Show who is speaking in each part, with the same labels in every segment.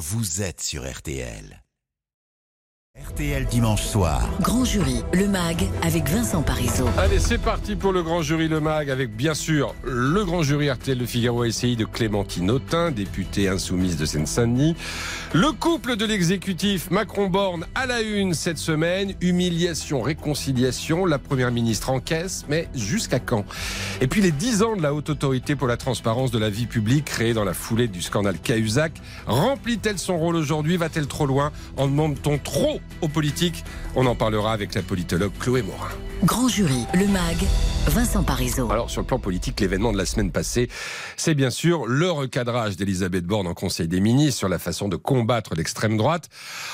Speaker 1: vous êtes sur RTL. RTL dimanche soir.
Speaker 2: Grand jury, le MAG avec Vincent Parisot.
Speaker 3: Allez, c'est parti pour le grand jury Le Mag avec bien sûr le grand jury RTL de Figaro SCI de Clémentine Autain, députée insoumise de Seine-Saint-Denis. Le couple de l'exécutif Macron-Borne à la une cette semaine. Humiliation, réconciliation. La première ministre encaisse, mais jusqu'à quand? Et puis les 10 ans de la haute autorité pour la transparence de la vie publique créée dans la foulée du scandale Cahuzac. Remplit-elle son rôle aujourd'hui? Va-t-elle trop loin? En demande-t-on trop aux politiques On en parlera avec la politologue Chloé Morin.
Speaker 2: Grand jury, le MAG, Vincent Parisot.
Speaker 3: Alors sur le plan politique, l'événement de la semaine passée, c'est bien sûr le recadrage d'Elisabeth Borne en Conseil des ministres sur la façon de combattre l'extrême droite,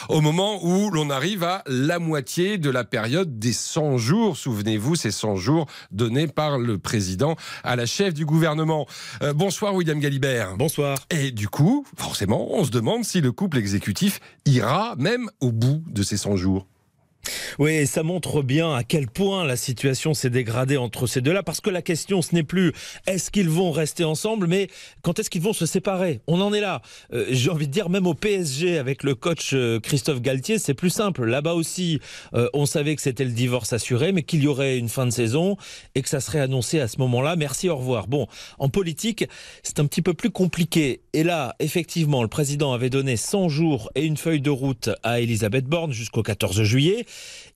Speaker 3: au moment où l'on arrive à la moitié de la période des 100 jours. Souvenez-vous, ces 100 jours donnés par le président à la chef du gouvernement. Euh, bonsoir William Galibert.
Speaker 4: Bonsoir.
Speaker 3: Et du coup, forcément, on se demande si le couple exécutif ira même au bout de ces 100 jours.
Speaker 4: Oui, ça montre bien à quel point la situation s'est dégradée entre ces deux-là, parce que la question, ce n'est plus est-ce qu'ils vont rester ensemble, mais quand est-ce qu'ils vont se séparer? On en est là. Euh, J'ai envie de dire, même au PSG, avec le coach euh, Christophe Galtier, c'est plus simple. Là-bas aussi, euh, on savait que c'était le divorce assuré, mais qu'il y aurait une fin de saison et que ça serait annoncé à ce moment-là. Merci, au revoir. Bon, en politique, c'est un petit peu plus compliqué. Et là, effectivement, le président avait donné 100 jours et une feuille de route à Elisabeth Borne jusqu'au 14 juillet.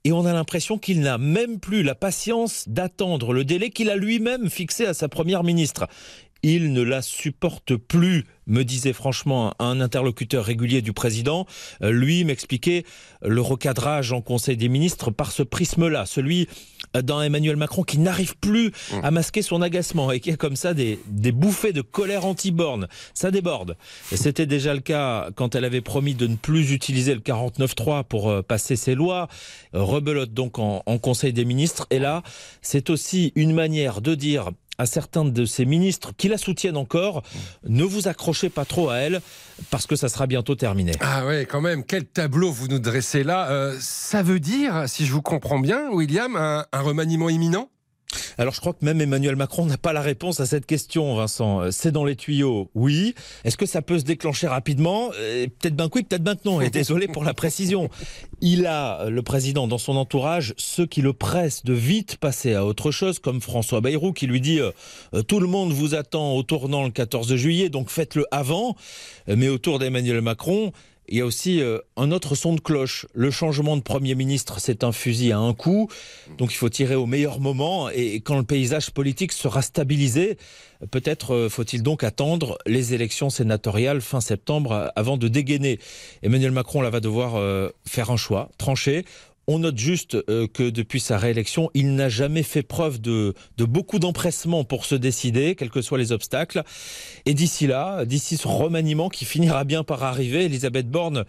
Speaker 4: Et on a l'impression qu'il n'a même plus la patience d'attendre le délai qu'il a lui-même fixé à sa première ministre. Il ne la supporte plus, me disait franchement un interlocuteur régulier du président. Euh, Lui m'expliquait le recadrage en Conseil des ministres par ce prisme-là, celui d'un Emmanuel Macron qui n'arrive plus à masquer son agacement et qui a comme ça des, des bouffées de colère anti-borne. Ça déborde. Et C'était déjà le cas quand elle avait promis de ne plus utiliser le 49.3 pour euh, passer ses lois. Euh, Rebelote donc en, en Conseil des ministres. Et là, c'est aussi une manière de dire à certains de ses ministres qui la soutiennent encore, ne vous accrochez pas trop à elle parce que ça sera bientôt terminé.
Speaker 3: Ah ouais, quand même, quel tableau vous nous dressez là. Euh, ça veut dire, si je vous comprends bien, William, un, un remaniement imminent?
Speaker 4: Alors je crois que même Emmanuel Macron n'a pas la réponse à cette question, Vincent. Euh, C'est dans les tuyaux, oui. Est-ce que ça peut se déclencher rapidement? Euh, Peut-être ben oui, peut-être ben non. Et désolé pour la précision. Il a, euh, le président, dans son entourage, ceux qui le pressent de vite passer à autre chose, comme François Bayrou qui lui dit Tout le monde vous attend au tournant le 14 juillet, donc faites-le avant. Mais autour d'Emmanuel Macron, il y a aussi euh, un autre son de cloche. Le changement de Premier ministre, c'est un fusil à un coup. Donc il faut tirer au meilleur moment. Et quand le paysage politique sera stabilisé, peut-être euh, faut-il donc attendre les élections sénatoriales fin septembre euh, avant de dégainer. Emmanuel Macron là va devoir faire un choix, trancher. On note juste euh, que depuis sa réélection, il n'a jamais fait preuve de, de beaucoup d'empressement pour se décider, quels que soient les obstacles. Et d'ici là, d'ici ce remaniement qui finira bien par arriver, Elisabeth Borne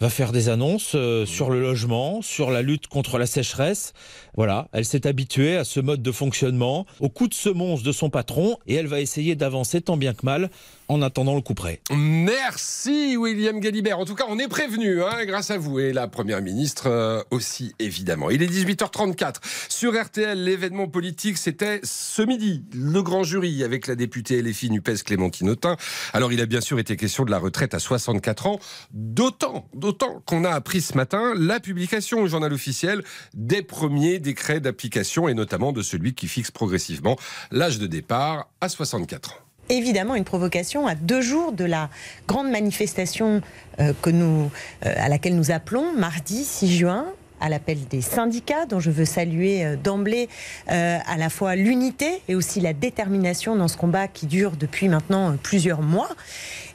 Speaker 4: va faire des annonces euh, sur le logement, sur la lutte contre la sécheresse. Voilà, elle s'est habituée à ce mode de fonctionnement, au coup de semonce de son patron, et elle va essayer d'avancer tant bien que mal en attendant le coup près.
Speaker 3: Merci William Galibert. En tout cas, on est prévenu hein, grâce à vous et la Première ministre euh, aussi, évidemment. Il est 18h34. Sur RTL, l'événement politique, c'était ce midi, le grand jury avec la députée LFI NUPES Clémentine Autain. Alors, il a bien sûr été question de la retraite à 64 ans, d'autant, d'autant qu'on a appris ce matin la publication au journal officiel des premiers décrets d'application et notamment de celui qui fixe progressivement l'âge de départ à 64 ans
Speaker 5: évidemment une provocation à deux jours de la grande manifestation euh, que nous, euh, à laquelle nous appelons mardi 6 juin à l'appel des syndicats, dont je veux saluer euh, d'emblée à la fois l'unité et aussi la détermination dans ce combat qui dure depuis maintenant plusieurs mois.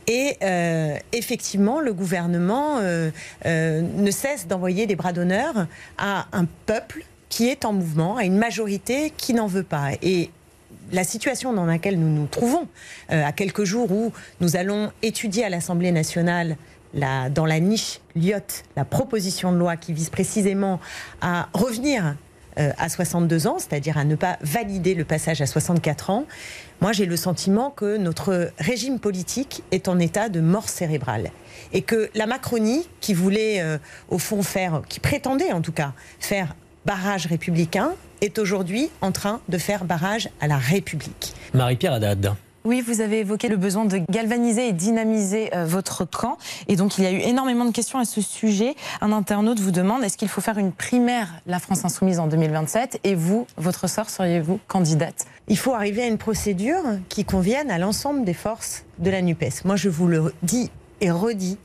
Speaker 5: Et effectivement, le gouvernement ne cesse d'envoyer des bras d'honneur à un peuple qui est en mouvement, à une majorité qui n'en veut pas. Et la situation dans laquelle nous nous trouvons, euh, à quelques jours où nous allons étudier à l'Assemblée nationale la- dans la niche Lyotte la proposition de loi qui vise précisément à revenir euh, à 62 ans, c'est-à-dire à ne pas valider le passage à 64 ans, moi j'ai le sentiment que notre régime politique est en état de mort cérébrale. Et que la Macronie, qui voulait euh, au fond faire, qui prétendait en tout cas faire barrage républicain, est aujourd'hui en train de faire barrage à la République.
Speaker 6: Marie-Pierre Haddad. Oui, vous avez évoqué le besoin de galvaniser et dynamiser euh, votre camp. Et donc, il y a eu énormément de questions à ce sujet. Un internaute vous demande est-ce qu'il faut faire une primaire La France Insoumise en 2027 Et vous, votre sort, seriez-vous candidate?
Speaker 5: Il faut arriver à une procédure qui convienne à l'ensemble des forces de la NUPES. Moi, je vous le dis et redis.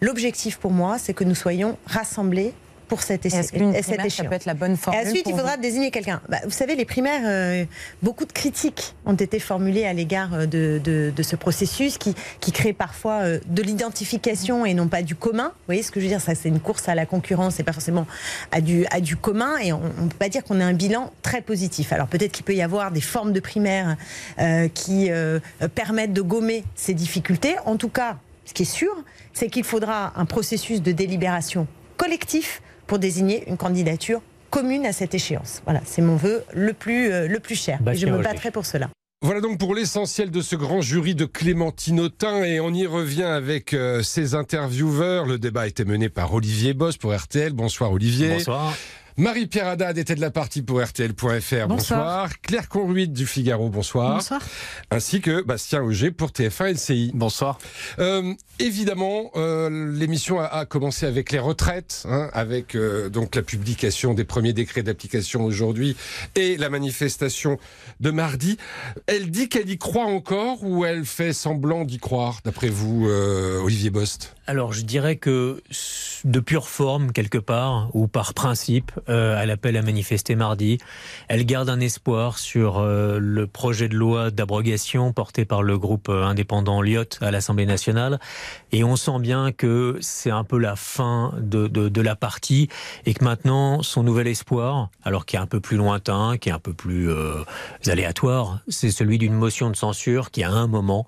Speaker 5: L'objectif pour moi, c'est que nous soyons rassemblés pour
Speaker 6: Est-ce qu'une primaire, ça peut être la bonne formule
Speaker 5: Et ensuite, il faudra
Speaker 6: vous
Speaker 5: désigner quelqu'un. Bah, vous savez, les primaires, euh, beaucoup de critiques ont été formulées à l'égard euh, de, de- de ce processus qui, qui crée parfois euh, de l'identification et non pas du commun. Vous voyez ce que je veux dire? Ça, c'est une course à la concurrence et pas forcément à du, à du commun. Et on ne peut pas dire qu'on a un bilan très positif. Alors peut-être qu'il peut y avoir des formes de primaires euh, qui permettent de gommer ces difficultés. En tout cas, ce qui est sûr, c'est qu'il faudra un processus de délibération collectif pour désigner une candidature commune à cette échéance. Voilà, c'est mon vœu le plus, euh, le plus cher. Et je me battrai pour cela.
Speaker 3: Voilà donc pour l'essentiel de ce grand jury de Clémentine Autain et on y revient avec euh, ses intervieweurs. Le débat a été mené par Olivier Boss pour RTL. Bonsoir Olivier.
Speaker 4: Bonsoir.
Speaker 3: Marie-Pierre Haddad était de la partie pour RTL.fr. Bonsoir. Claire Conruite du Figaro. Bonsoir.
Speaker 6: Bonsoir.
Speaker 3: Ainsi que Bastien Auger pour TF1 LCI.
Speaker 7: Bonsoir.
Speaker 3: Euh, évidemment, euh, l'émission a, commencé avec les retraites, hein, avec euh, donc la publication des premiers décrets d'application aujourd'hui et la manifestation de mardi. Elle dit qu'elle y croit encore ou elle fait semblant d'y croire, d'après vous, euh, Olivier Bost?
Speaker 8: Alors, je dirais que de pure forme, quelque part, ou par principe, elle appelle à manifester mardi. Elle garde un espoir sur le projet de loi d'abrogation porté par le groupe indépendant Lyot à l'Assemblée nationale. Et on sent bien que c'est un peu la fin de, de, la partie et que maintenant, son nouvel espoir, alors qui est un peu plus lointain, qui est un peu plus euh, aléatoire, c'est celui d'une motion de censure qui, à un moment,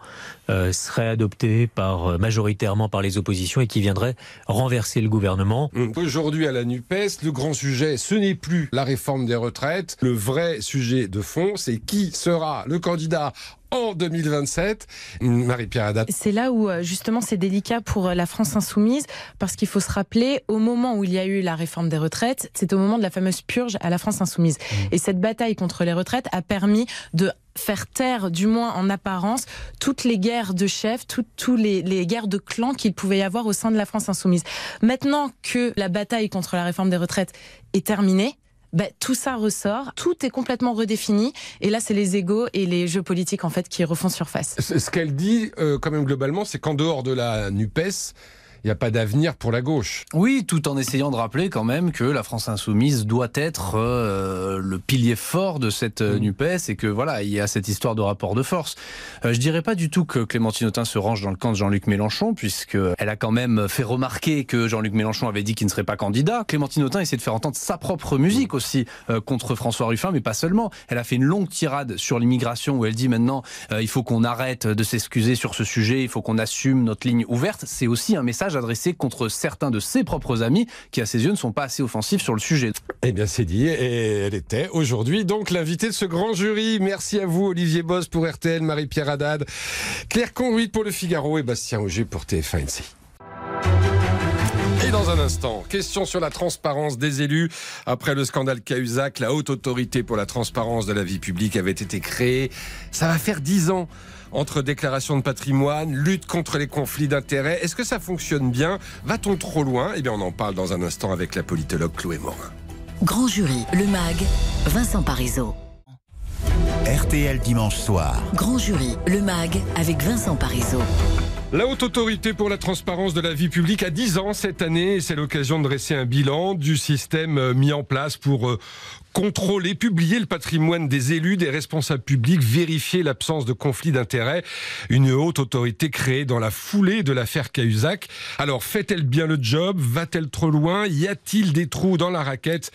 Speaker 8: euh, serait adoptée par, euh, majoritairement par les oppositions et qui viendrait renverser le gouvernement.
Speaker 3: Aujourd'hui à la NUPES, le grand sujet, ce n'est plus la réforme des retraites. Le vrai sujet de fond, c'est qui sera le candidat en 2027 Marie-Pierre Haddad.
Speaker 6: C'est là où euh, justement c'est délicat pour euh, la France insoumise parce qu'il faut se rappeler au moment où il y a eu la réforme des retraites, c'est au moment de la fameuse purge à la France insoumise. Et cette bataille contre les retraites a permis de faire taire, du moins en apparence, toutes les guerres de chefs, toutes les, les guerres de clans qu'il pouvait y avoir au sein de la France insoumise. Maintenant que la bataille contre la réforme des retraites est terminée, ben, tout ça ressort, tout est complètement redéfini, et là c'est les égaux et les jeux politiques en fait qui refont surface.
Speaker 3: Ce ce qu'elle dit, euh, quand même globalement, c'est qu'en dehors de la NUPES, il n'y a pas d'avenir pour la gauche.
Speaker 7: Oui, tout en essayant de rappeler quand même que la France insoumise doit être euh, le pilier fort de cette euh, NUPES et que voilà, il y a cette histoire de rapport de force. Euh, je dirais pas du tout que Clémentine Autain se range dans le camp de Jean-Luc Mélenchon, puisque elle a quand même fait remarquer que Jean-Luc Mélenchon avait dit qu'il ne serait pas candidat. Clémentine Autain essaie de faire entendre sa propre musique aussi euh, contre François Ruffin, mais pas seulement. Elle a fait une longue tirade sur l'immigration où elle dit maintenant il faut qu'on arrête de s'excuser sur ce sujet, il faut qu'on assume notre ligne ouverte. C'est aussi un message adressé contre certains de ses propres amis qui, à ses yeux, ne sont pas assez offensifs sur le sujet.
Speaker 3: Eh bien, c'est dit. Et elle était aujourd'hui donc l'invitée de ce grand jury. Merci à vous, Olivier Boss pour RTL, Marie-Pierre Haddad, Claire Conruite pour Le Figaro et Bastien Auger pour TF1 NC. Et dans un instant, question sur la transparence des élus. Après le scandale Cahuzac, la haute autorité pour la transparence de la vie publique avait été créée. Ça va faire dix ans entre déclaration de patrimoine, lutte contre les conflits d'intérêts. Est-ce que ça fonctionne bien Va-t-on trop loin Eh bien, on en parle dans un instant avec la politologue Chloé Morin.
Speaker 2: Grand jury, le MAG, Vincent Parisot.
Speaker 1: RTL dimanche soir.
Speaker 2: Grand jury, le MAG avec Vincent Parisot.
Speaker 3: La haute autorité pour la transparence de la vie publique a 10 ans cette année et c'est l'occasion de dresser un bilan du système euh, mis en place pour euh, contrôler, publier le patrimoine des élus, des responsables publics, vérifier l'absence de conflit d'intérêts. Une haute autorité créée dans la foulée de l'affaire Cahuzac. Alors, fait-elle bien le job? Va-t-elle trop loin? Y a-t-il des trous dans la raquette?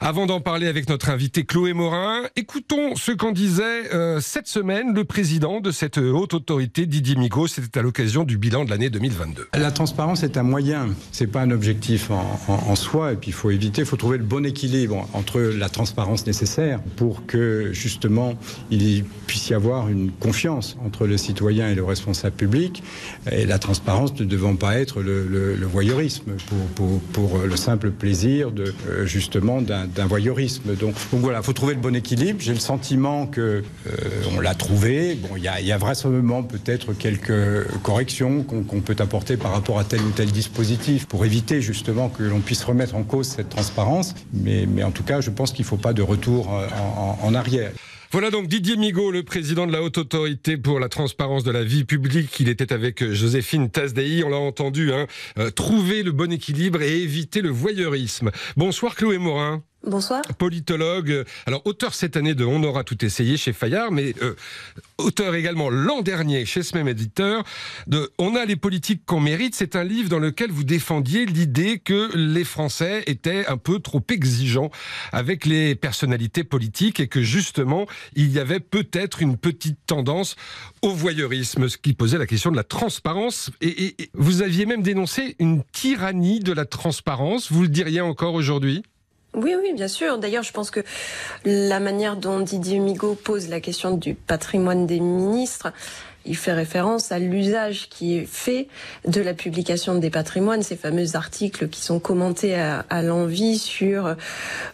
Speaker 3: Avant d'en parler avec notre invité Chloé Morin, écoutons ce qu'en disait euh, cette semaine le président de cette haute autorité, Didier Migaud. C'était à l'occasion du bilan de l'année 2022.
Speaker 9: La transparence est un moyen, c'est pas un objectif en, en- en soi. Et puis il faut éviter, il faut trouver le bon équilibre entre la transparence nécessaire pour que justement il puisse y avoir une confiance entre le citoyen et le responsable public. Et la transparence ne devant pas être le, voyeurisme pour, pour, le simple plaisir de euh, justement d'un voyeurisme. Donc, voilà, il faut trouver le bon équilibre. J'ai le sentiment que euh, on l'a trouvé. Bon, il y a, y a vraisemblablement peut-être quelques corrections qu'on peut apporter par rapport à tel ou tel dispositif pour éviter justement que l'on puisse remettre en cause cette transparence. Mais, mais en tout cas, je pense qu'il ne faut pas de retour euh, en, arrière.
Speaker 3: Voilà donc Didier Migaud, le président de la Haute Autorité pour la transparence de la vie publique. Il était avec Joséphine Tasdei, on l'a entendu, hein, euh, trouver le bon équilibre et éviter le voyeurisme. Bonsoir Chloé Morin.
Speaker 10: Bonsoir.
Speaker 3: Politologue, alors auteur cette année de On aura tout essayé chez Fayard, mais euh, auteur également l'an dernier chez ce même éditeur de On a les politiques qu'on mérite. C'est un livre dans lequel vous défendiez l'idée que les Français étaient un peu trop exigeants avec les personnalités politiques et que justement il y avait peut-être une petite tendance au voyeurisme, ce qui posait la question de la transparence. et vous aviez même dénoncé une tyrannie de la transparence. Vous le diriez encore aujourd'hui?
Speaker 10: Oui, oui, bien sûr. D'ailleurs, je pense que la manière dont Didier Migaud pose la question du patrimoine des ministres, il fait référence à l'usage qui est fait de la publication des patrimoines, ces fameux articles qui sont commentés à, l'envie sur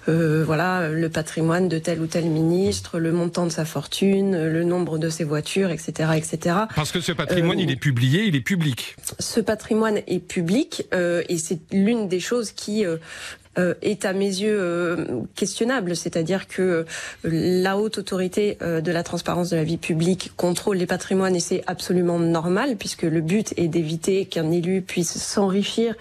Speaker 10: euh, voilà le patrimoine de tel ou tel ministre, le montant de sa fortune, le nombre de ses voitures, etc., etc.
Speaker 3: Parce que ce patrimoine, il est publié, il est public.
Speaker 10: Ce patrimoine est public euh, et c'est l'une des choses qui euh, euh, est à mes yeux euh, questionnable. C'est-à-dire que euh, la haute autorité de la transparence de la vie publique contrôle les patrimoines et c'est absolument normal puisque le but est d'éviter qu'un élu puisse s'enrichir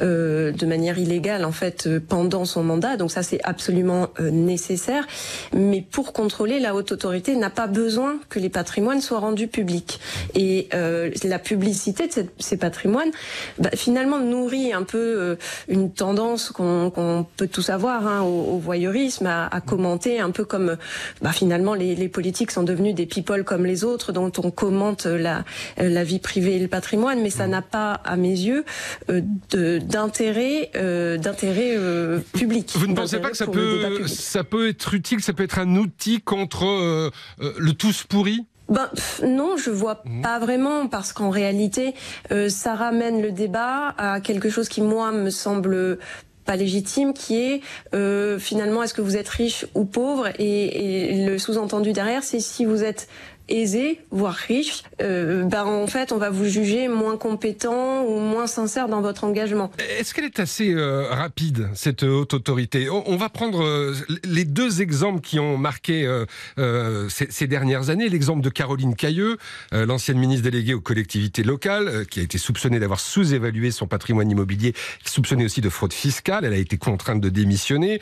Speaker 10: de manière illégale en fait pendant son mandat. Donc ça c'est absolument nécessaire. Mais pour contrôler, la haute autorité n'a pas besoin que les patrimoines soient rendus publics. Et la publicité de ces patrimoines, bah, finalement nourrit un peu une tendance qu'on qu'on peut tous avoir hein, au, voyeurisme, à, commenter un peu comme bah, finalement les, politiques sont devenus des people comme les autres dont on commente la, la vie privée et le patrimoine, mais ça mmh. n'a pas, à mes yeux, euh, d'intérêt euh, d'intérêt euh, public.
Speaker 3: Vous ne pensez pas que ça peut, ça peut être utile, ça peut être un outil contre le tous pourri?
Speaker 10: Ben, non, je vois mmh. pas vraiment parce qu'en réalité, ça ramène le débat à quelque chose qui moi me semble pas légitime, qui est euh, finalement est-ce que vous êtes riche ou pauvre? Et, et le sous-entendu derrière, c'est si vous êtes aisé, voire riche, euh, ben en fait, on va vous juger moins compétent ou moins sincère dans votre engagement.
Speaker 3: Est-ce qu'elle est assez euh, rapide, cette haute autorité? On, va prendre euh, les deux exemples qui ont marqué euh, ces, ces, dernières années. L'exemple de Caroline Cailleux, l'ancienne ministre déléguée aux collectivités locales, qui a été soupçonnée d'avoir sous-évalué son patrimoine immobilier, soupçonnée aussi de fraude fiscale. Elle a été contrainte de démissionner.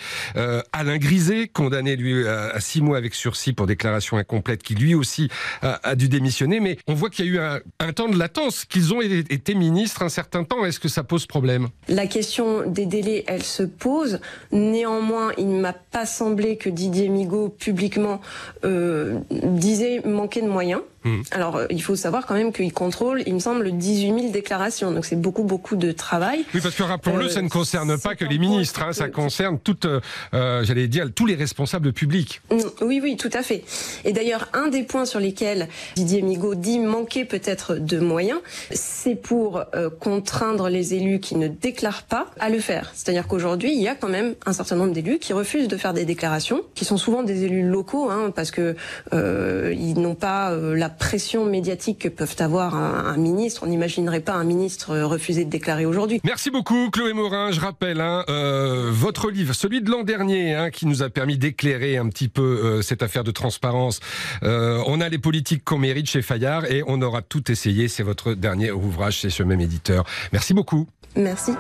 Speaker 3: Alain Griset, condamné lui à six mois avec sursis pour déclaration incomplète, qui lui aussi a, dû démissionner. Mais on voit qu'il y a eu un, temps de latence, qu'ils ont été ministres un certain temps. Est-ce que ça pose problème?
Speaker 10: La question des délais, elle se pose. Néanmoins, il ne m'a pas semblé que Didier Migaud publiquement euh, disait manquer de moyens. Mmh. Alors, euh, il faut savoir quand même qu'il contrôle, il me semble, 18 000 déclarations. Donc, c'est beaucoup, beaucoup de travail.
Speaker 3: Oui, parce que rappelons-le, ça ne euh, concerne pas que les ministres, hein, ça concerne toutes, j'allais dire, tous les responsables publics.
Speaker 10: Mmh, oui, oui, tout à fait. Et d'ailleurs, un des points sur lesquels Didier Migaud dit manquer peut-être de moyens, c'est pour contraindre les élus qui ne déclarent pas à le faire. C'est-à-dire qu'aujourd'hui, il y a quand même un certain nombre d'élus qui refusent de faire des déclarations, qui sont souvent des élus locaux, hein, parce que euh, ils n'ont pas la pression médiatique que peuvent avoir un, ministre. On n'imaginerait pas un ministre refuser de déclarer aujourd'hui.
Speaker 3: Merci beaucoup, Chloé Morin. Je rappelle hein, euh, votre livre, celui de l'an dernier, hein, qui nous a permis d'éclairer un petit peu euh, cette affaire de transparence. Euh, on a les politiques qu'on mérite chez Fayard et on aura tout essayé. C'est votre dernier ouvrage, c'est ce même éditeur. Merci beaucoup.
Speaker 10: Merci.